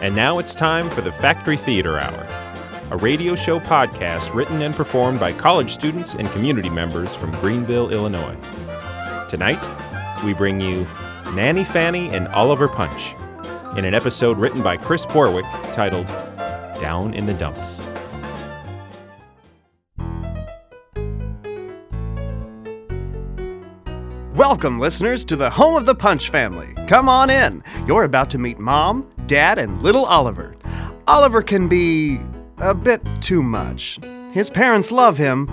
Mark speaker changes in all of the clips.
Speaker 1: And now it's time for the Factory Theatre Hour, a radio show podcast written and performed by college students and community members from Greenville, Illinois. Tonight, we bring you Nanny Fanny and Oliver Punch in an episode written by Chris Borwick titled Down in the Dumps.
Speaker 2: Welcome, listeners, to the home of the Punch family. Come on in. You're about to meet Mom, Dad, and little Oliver. Oliver can be a bit too much. His parents love him,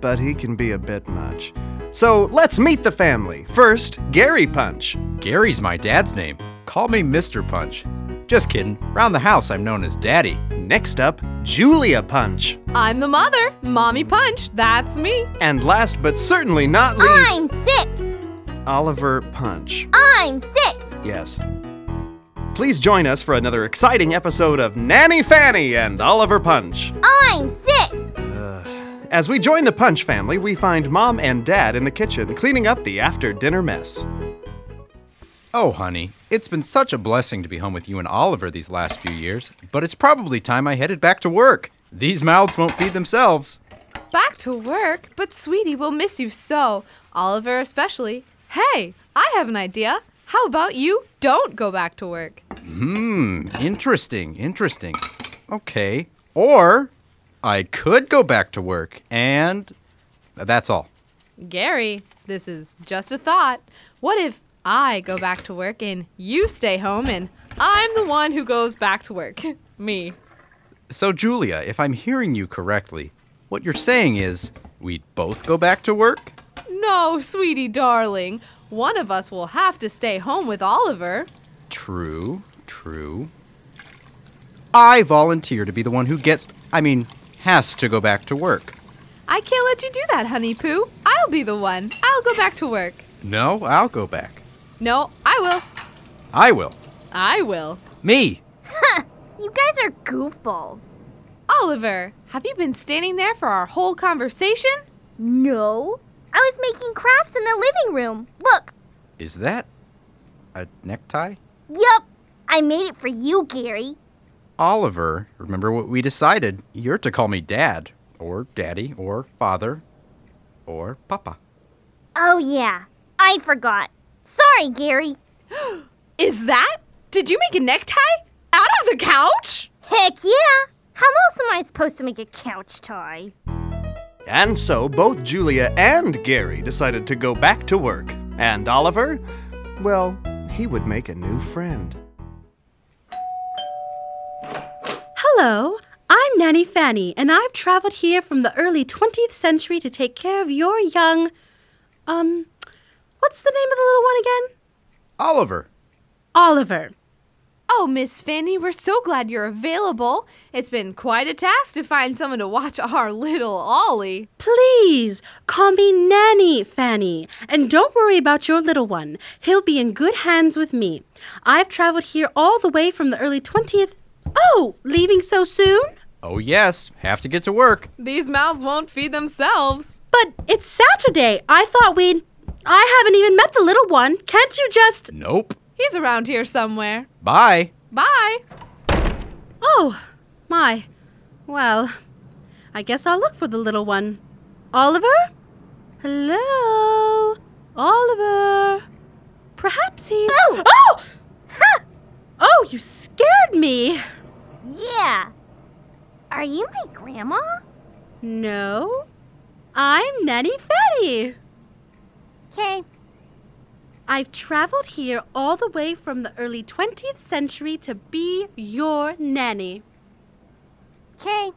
Speaker 2: but he can be a bit much. So let's meet the family. First, Gary Punch.
Speaker 3: Gary's my dad's name. Call me Mr. Punch. Just kidding. Round the house, I'm known as Daddy.
Speaker 2: Next up, Julia Punch.
Speaker 4: I'm the mother, Mommy Punch. That's me.
Speaker 2: And last but certainly not least,
Speaker 5: I'm six.
Speaker 2: Oliver Punch.
Speaker 5: I'm six.
Speaker 2: Yes. Please join us for another exciting episode of Nanny Fanny and Oliver Punch.
Speaker 5: I'm six.
Speaker 2: Uh, as we join the Punch family, we find Mom and Dad in the kitchen cleaning up the after dinner mess.
Speaker 3: Oh, honey, it's been such a blessing to be home with you and Oliver these last few years, but it's probably time I headed back to work. These mouths won't feed themselves.
Speaker 4: Back to work? But sweetie, we'll miss you so. Oliver especially. Hey, I have an idea. How about you don't go back to work?
Speaker 3: Hmm, interesting, interesting. Okay. Or I could go back to work, and that's all.
Speaker 4: Gary, this is just a thought. What if I go back to work and you stay home and I'm the one who goes back to work? Me.
Speaker 3: So, Julia, if I'm hearing you correctly, what you're saying is we'd both go back to work?
Speaker 4: No, sweetie darling. One of us will have to stay home with Oliver.
Speaker 3: True, true. I volunteer to be the one who gets, I mean, has to go back to work.
Speaker 4: I can't let you do that, honey poo. I'll be the one. I'll go back to work.
Speaker 3: No, I'll go back.
Speaker 4: No, I will.
Speaker 3: I will.
Speaker 4: I will.
Speaker 3: Me.
Speaker 5: You guys are goofballs.
Speaker 4: Oliver, have you been standing there for our whole conversation?
Speaker 5: No. I was making crafts in the living room. Look.
Speaker 3: Is that a necktie?
Speaker 5: Yup. I made it for you, Gary.
Speaker 3: Oliver, remember what we decided. You're to call me Dad, or Daddy, or Father, or Papa.
Speaker 5: Oh, yeah. I forgot. Sorry, Gary.
Speaker 4: Is that? Did you make a necktie? Out of the couch?
Speaker 5: Heck yeah. How else am I supposed to make a couch tie?
Speaker 2: And so both Julia and Gary decided to go back to work. And Oliver, well, he would make a new friend.
Speaker 6: Hello, I'm Nanny Fanny, and I've traveled here from the early 20th century to take care of your young. Um, what's the name of the little one again?
Speaker 3: Oliver.
Speaker 6: Oliver.
Speaker 4: Oh, Miss Fanny, we're so glad you're available. It's been quite a task to find someone to watch our little Ollie.
Speaker 6: Please call me Nanny Fanny, and don't worry about your little one. He'll be in good hands with me. I've traveled here all the way from the early 20th. Oh, leaving so soon?
Speaker 3: Oh, yes, have to get to work.
Speaker 4: These mouths won't feed themselves.
Speaker 6: But it's Saturday. I thought we'd. I haven't even met the little one. Can't you just.
Speaker 3: Nope.
Speaker 4: He's around here somewhere.
Speaker 3: Bye.
Speaker 4: Bye.
Speaker 6: Oh, my. Well, I guess I'll look for the little one. Oliver? Hello? Oliver? Perhaps he's.
Speaker 5: Oh!
Speaker 6: Oh! Oh, you scared me!
Speaker 5: Yeah. Are you my grandma?
Speaker 6: No. I'm Nanny Fanny.
Speaker 5: Okay.
Speaker 6: I've traveled here all the way from the early 20th century to be your nanny.
Speaker 5: Okay.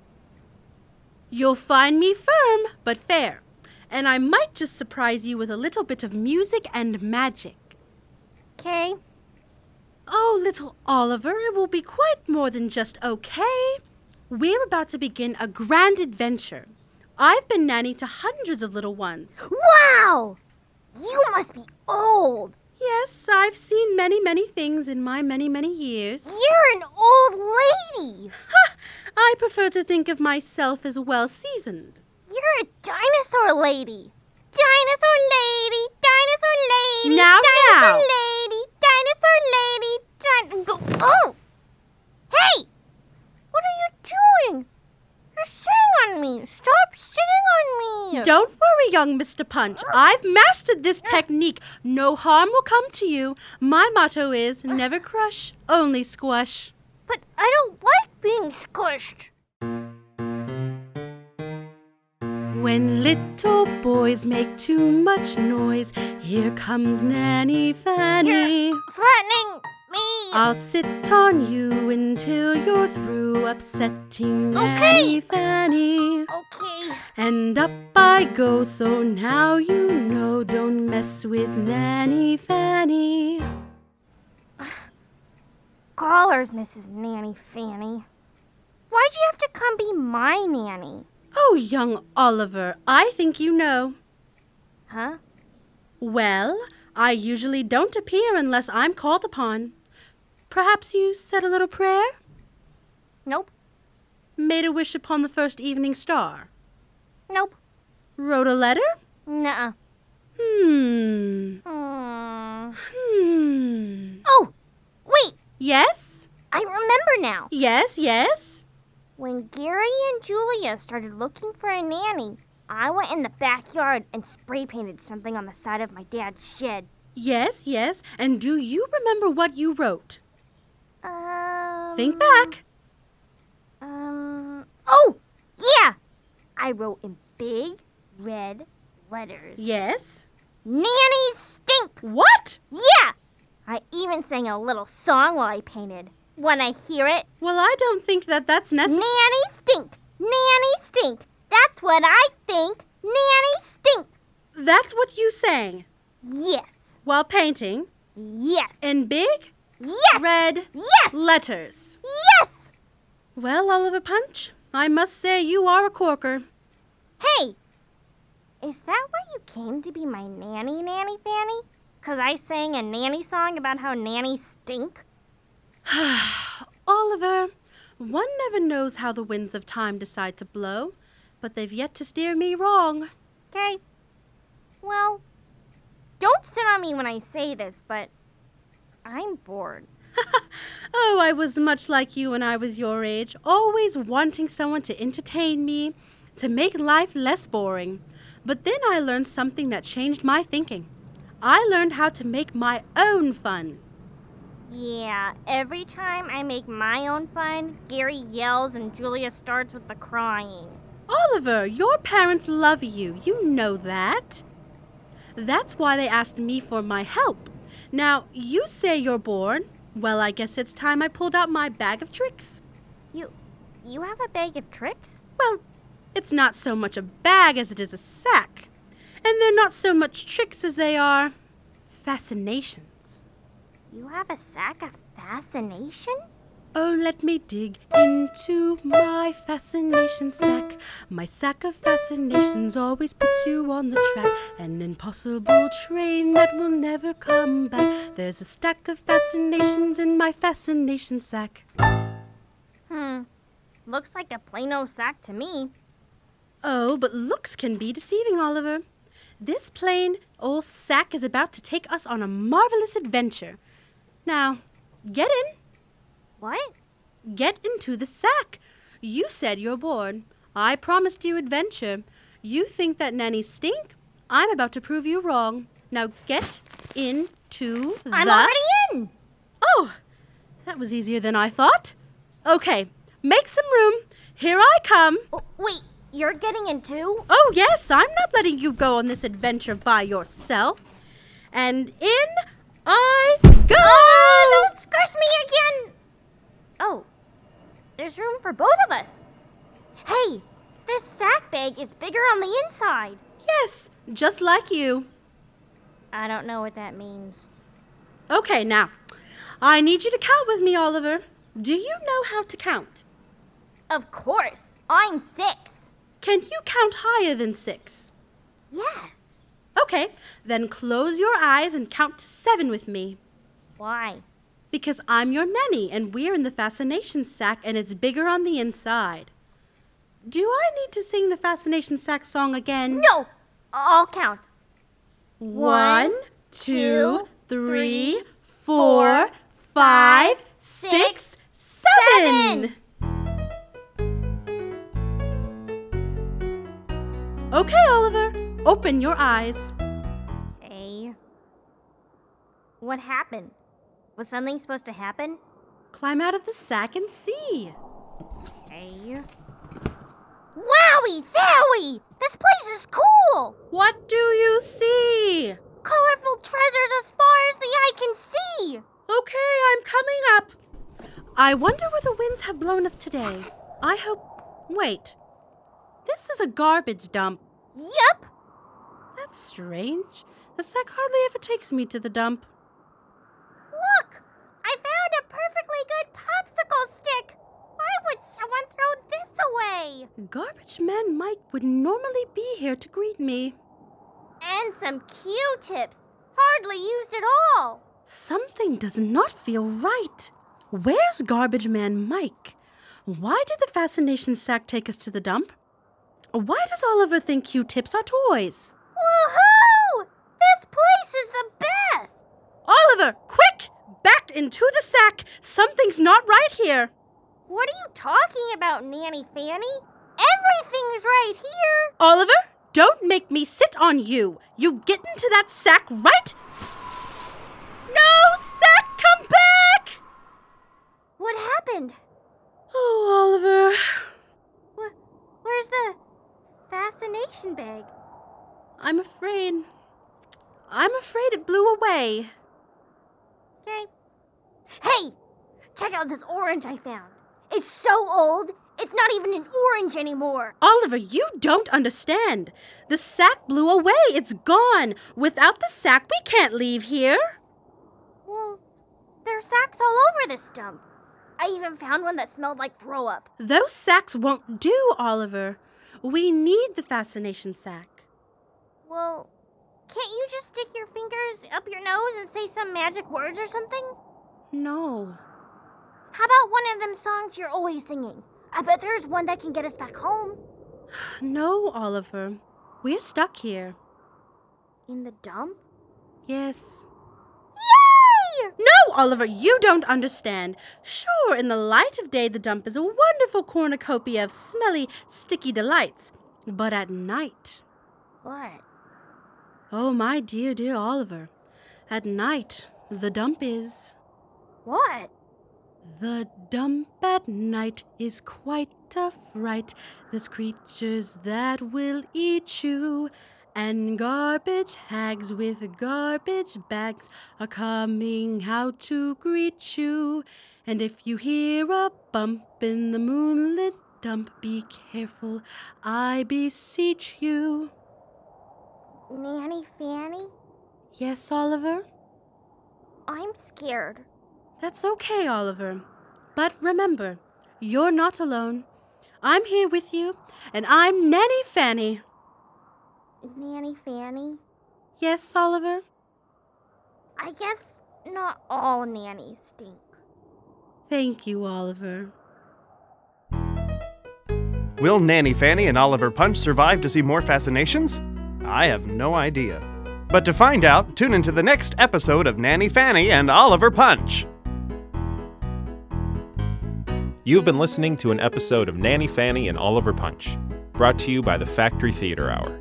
Speaker 6: You'll find me firm, but fair. And I might just surprise you with a little bit of music and magic.
Speaker 5: Okay.
Speaker 6: Oh, little Oliver, it will be quite more than just okay. We're about to begin a grand adventure. I've been nanny to hundreds of little ones.
Speaker 5: Wow! You must be old.
Speaker 6: Yes, I've seen many, many things in my many, many years.
Speaker 5: You're an old lady. Ha!
Speaker 6: I prefer to think of myself as well seasoned.
Speaker 5: You're a dinosaur lady. Dinosaur lady, dinosaur lady,
Speaker 6: Now,
Speaker 5: dinosaur
Speaker 6: now.
Speaker 5: lady, dinosaur lady, din- go- Oh! Hey! What are you doing? You're sitting on me. Stop sitting on me.
Speaker 6: Don't worry, young Mr. Punch. I've mastered this technique. No harm will come to you. My motto is never crush, only squash.
Speaker 5: But I don't like being squished.
Speaker 6: When little boys make too much noise, here comes Nanny Fanny.
Speaker 5: You're threatening me.
Speaker 6: I'll sit on you until you're through upsetting
Speaker 5: Okay.
Speaker 6: Nanny Fanny.
Speaker 5: okay.
Speaker 6: And up I go, so now you know, don't mess with Nanny Fanny.
Speaker 5: Callers, Mrs. Nanny Fanny. Why'd you have to come be my nanny?
Speaker 6: Oh, young Oliver, I think you know.
Speaker 5: Huh?
Speaker 6: Well, I usually don't appear unless I'm called upon. Perhaps you said a little prayer?
Speaker 5: Nope.
Speaker 6: Made a wish upon the first evening star?
Speaker 5: Nope.
Speaker 6: Wrote a letter?
Speaker 5: Nuh-uh.
Speaker 6: Hmm.
Speaker 5: Hmm.
Speaker 6: Hmm.
Speaker 5: Oh, wait.
Speaker 6: Yes?
Speaker 5: I remember now.
Speaker 6: Yes, yes?
Speaker 5: When Gary and Julia started looking for a nanny, I went in the backyard and spray painted something on the side of my dad's shed.
Speaker 6: Yes, yes. And do you remember what you wrote?
Speaker 5: Um,
Speaker 6: Think back.
Speaker 5: Um. Oh, yeah. I wrote in big red letters.
Speaker 6: Yes.
Speaker 5: Nannies stink.
Speaker 6: What?
Speaker 5: Yeah. I even sang a little song while I painted. When I hear it,
Speaker 6: Well, I don't think that that's necessary.
Speaker 5: nanny stink. Nanny stink. That's what I think. Nanny stink.
Speaker 6: That's what you sang
Speaker 5: Yes.
Speaker 6: while painting
Speaker 5: Yes.
Speaker 6: in big
Speaker 5: Yes.
Speaker 6: red
Speaker 5: Yes.
Speaker 6: letters.
Speaker 5: Yes.
Speaker 6: Well, Oliver Punch, I must say you are a corker.
Speaker 5: Hey, is that why you came to be my nanny, Nanny Fanny? 'Cause I sang a nanny song about how nannies stink?
Speaker 6: Oliver, one never knows how the winds of time decide to blow, but they've yet to steer me wrong.
Speaker 5: Okay. Well, don't sit on me when I say this, but I'm bored.
Speaker 6: Oh, I was much like you when I was your age, always wanting someone to entertain me, to make life less boring. But then I learned something that changed my thinking. I learned how to make my own fun.
Speaker 5: Yeah, every time I make my own fun, Gary yells and Julia starts with the crying.
Speaker 6: Oliver, your parents love you. You know that. That's why they asked me for my help. Now, you say you're bored. Well, I guess it's time I pulled out my bag of tricks.
Speaker 5: You you have a bag of tricks?
Speaker 6: Well, it's not so much a bag as it is a sack. And they're not so much tricks as they are fascinations.
Speaker 5: You have a sack of fascination?
Speaker 6: Oh, let me dig into my fascination sack. My sack of fascinations always puts you on the track. An impossible train that will never come back. There's a stack of fascinations in my fascination sack.
Speaker 5: Hmm. Looks like a plain old sack to me.
Speaker 6: Oh, but looks can be deceiving, Oliver. This plain old sack is about to take us on a marvelous adventure. Now, get in.
Speaker 5: What?
Speaker 6: Get into the sack. You said you're bored. I promised you adventure. You think that nannies stink? I'm about to prove you wrong. Now get into the.
Speaker 5: I'm already in.
Speaker 6: Oh, that was easier than I thought. Okay, make some room. Here I come.
Speaker 5: Wait, you're getting in too?
Speaker 6: Oh, yes, I'm not letting you go on this adventure by yourself. And in I go!
Speaker 5: Oh, don't squish me again! Oh, there's room for both of us. Hey, this sack bag is bigger on the inside.
Speaker 6: Yes, just like you.
Speaker 5: I don't know what that means.
Speaker 6: Okay, now, I need you to count with me, Oliver. Do you know how to count?
Speaker 5: Of course, I'm six.
Speaker 6: Can you count higher than six?
Speaker 5: Yes.
Speaker 6: Okay, then close your eyes and count to seven with me.
Speaker 5: Why?
Speaker 6: Because I'm your nanny and we're in the fascination sack and it's bigger on the inside. Do I need to sing the fascination sack song again?
Speaker 5: No, I'll count.
Speaker 6: One, two, three, four, five, six,
Speaker 5: six,
Speaker 6: seven. Okay, Oliver, open your eyes.
Speaker 5: Okay. What happened? Was something supposed to happen?
Speaker 6: Climb out of the sack and see.
Speaker 5: Okay. Wowie zowie! This place is cool!
Speaker 6: What do you see?
Speaker 5: Colorful treasures as far as the eye can see!
Speaker 6: Okay, I'm coming up. I wonder where the winds have blown us today. I hope. Wait. This is a garbage dump.
Speaker 5: Yup!
Speaker 6: That's strange. The sack hardly ever takes me to the dump.
Speaker 5: Look! I found a perfectly good popsicle stick! Why would someone throw this away?
Speaker 6: Garbage man Mike would normally be here to greet me.
Speaker 5: And some Q-tips! Hardly used at all!
Speaker 6: Something does not feel right. Where's Garbage Man Mike? Why did the fascination sack take us to the dump? Why does Oliver think Q tips are toys?
Speaker 5: Woohoo! This place is the best!
Speaker 6: Oliver, quick! Back into the sack! Something's not right here.
Speaker 5: What are you talking about, Nanny Fanny? Everything's right here!
Speaker 6: Oliver, don't make me sit on you. You get into that sack right. No, sack, come back!
Speaker 5: What happened?
Speaker 6: Oh, Oliver.
Speaker 5: Wh- where's the fascination bag?
Speaker 6: I'm afraid. I'm afraid it blew away.
Speaker 5: Okay. Hey! Check out this orange I found. It's so old, it's not even an orange anymore.
Speaker 6: Oliver, you don't understand. The sack blew away. It's gone. Without the sack, we can't leave here.
Speaker 5: Well, there's sacks all over this dump. I even found one that smelled like throw up.
Speaker 6: Those sacks won't do, Oliver. We need the fascination sack.
Speaker 5: Well, can't you just stick your fingers up your nose and say some magic words or something?
Speaker 6: No.
Speaker 5: How about one of them songs you're always singing? I bet there's one that can get us back home.
Speaker 6: No, Oliver. We're stuck here.
Speaker 5: In the dump?
Speaker 6: Yes.
Speaker 5: Yay!
Speaker 6: No, Oliver, you don't understand. Sure, in the light of day, the dump is a wonderful cornucopia of smelly, sticky delights. But at night,
Speaker 5: What?
Speaker 6: Oh, my dear, dear Oliver, at night, the dump is.
Speaker 5: What?
Speaker 6: The dump at night is quite a fright. There's creatures that will eat you. And garbage hags with garbage bags are coming out to greet you. And if you hear a bump in the moonlit dump, be careful, I beseech you.
Speaker 5: Nanny Fanny?
Speaker 6: Yes, Oliver?
Speaker 5: I'm scared.
Speaker 6: That's okay, Oliver. But remember, you're not alone. I'm here with you, and I'm Nanny Fanny.
Speaker 5: Nanny Fanny?
Speaker 6: Yes, Oliver?
Speaker 5: I guess not all nannies stink.
Speaker 6: Thank you, Oliver.
Speaker 2: Will Nanny Fanny and Oliver Punch survive to see more fascinations? I have no idea. But to find out, tune into the next episode of Nanny Fanny and Oliver Punch.
Speaker 1: You've been listening to an episode of Nanny Fanny and Oliver Punch, brought to you by the Factory Theatre Hour,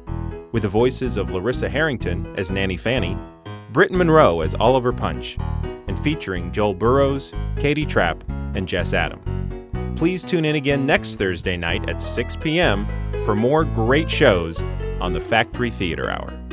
Speaker 1: with the voices of Larissa Harrington as Nanny Fanny, Britton Monroe as Oliver Punch, and featuring Joel Burrows, Katie Trapp, and Jess Adam. Please tune in again next Thursday night at 6 p.m. for more great shows on the Factory Theatre Hour.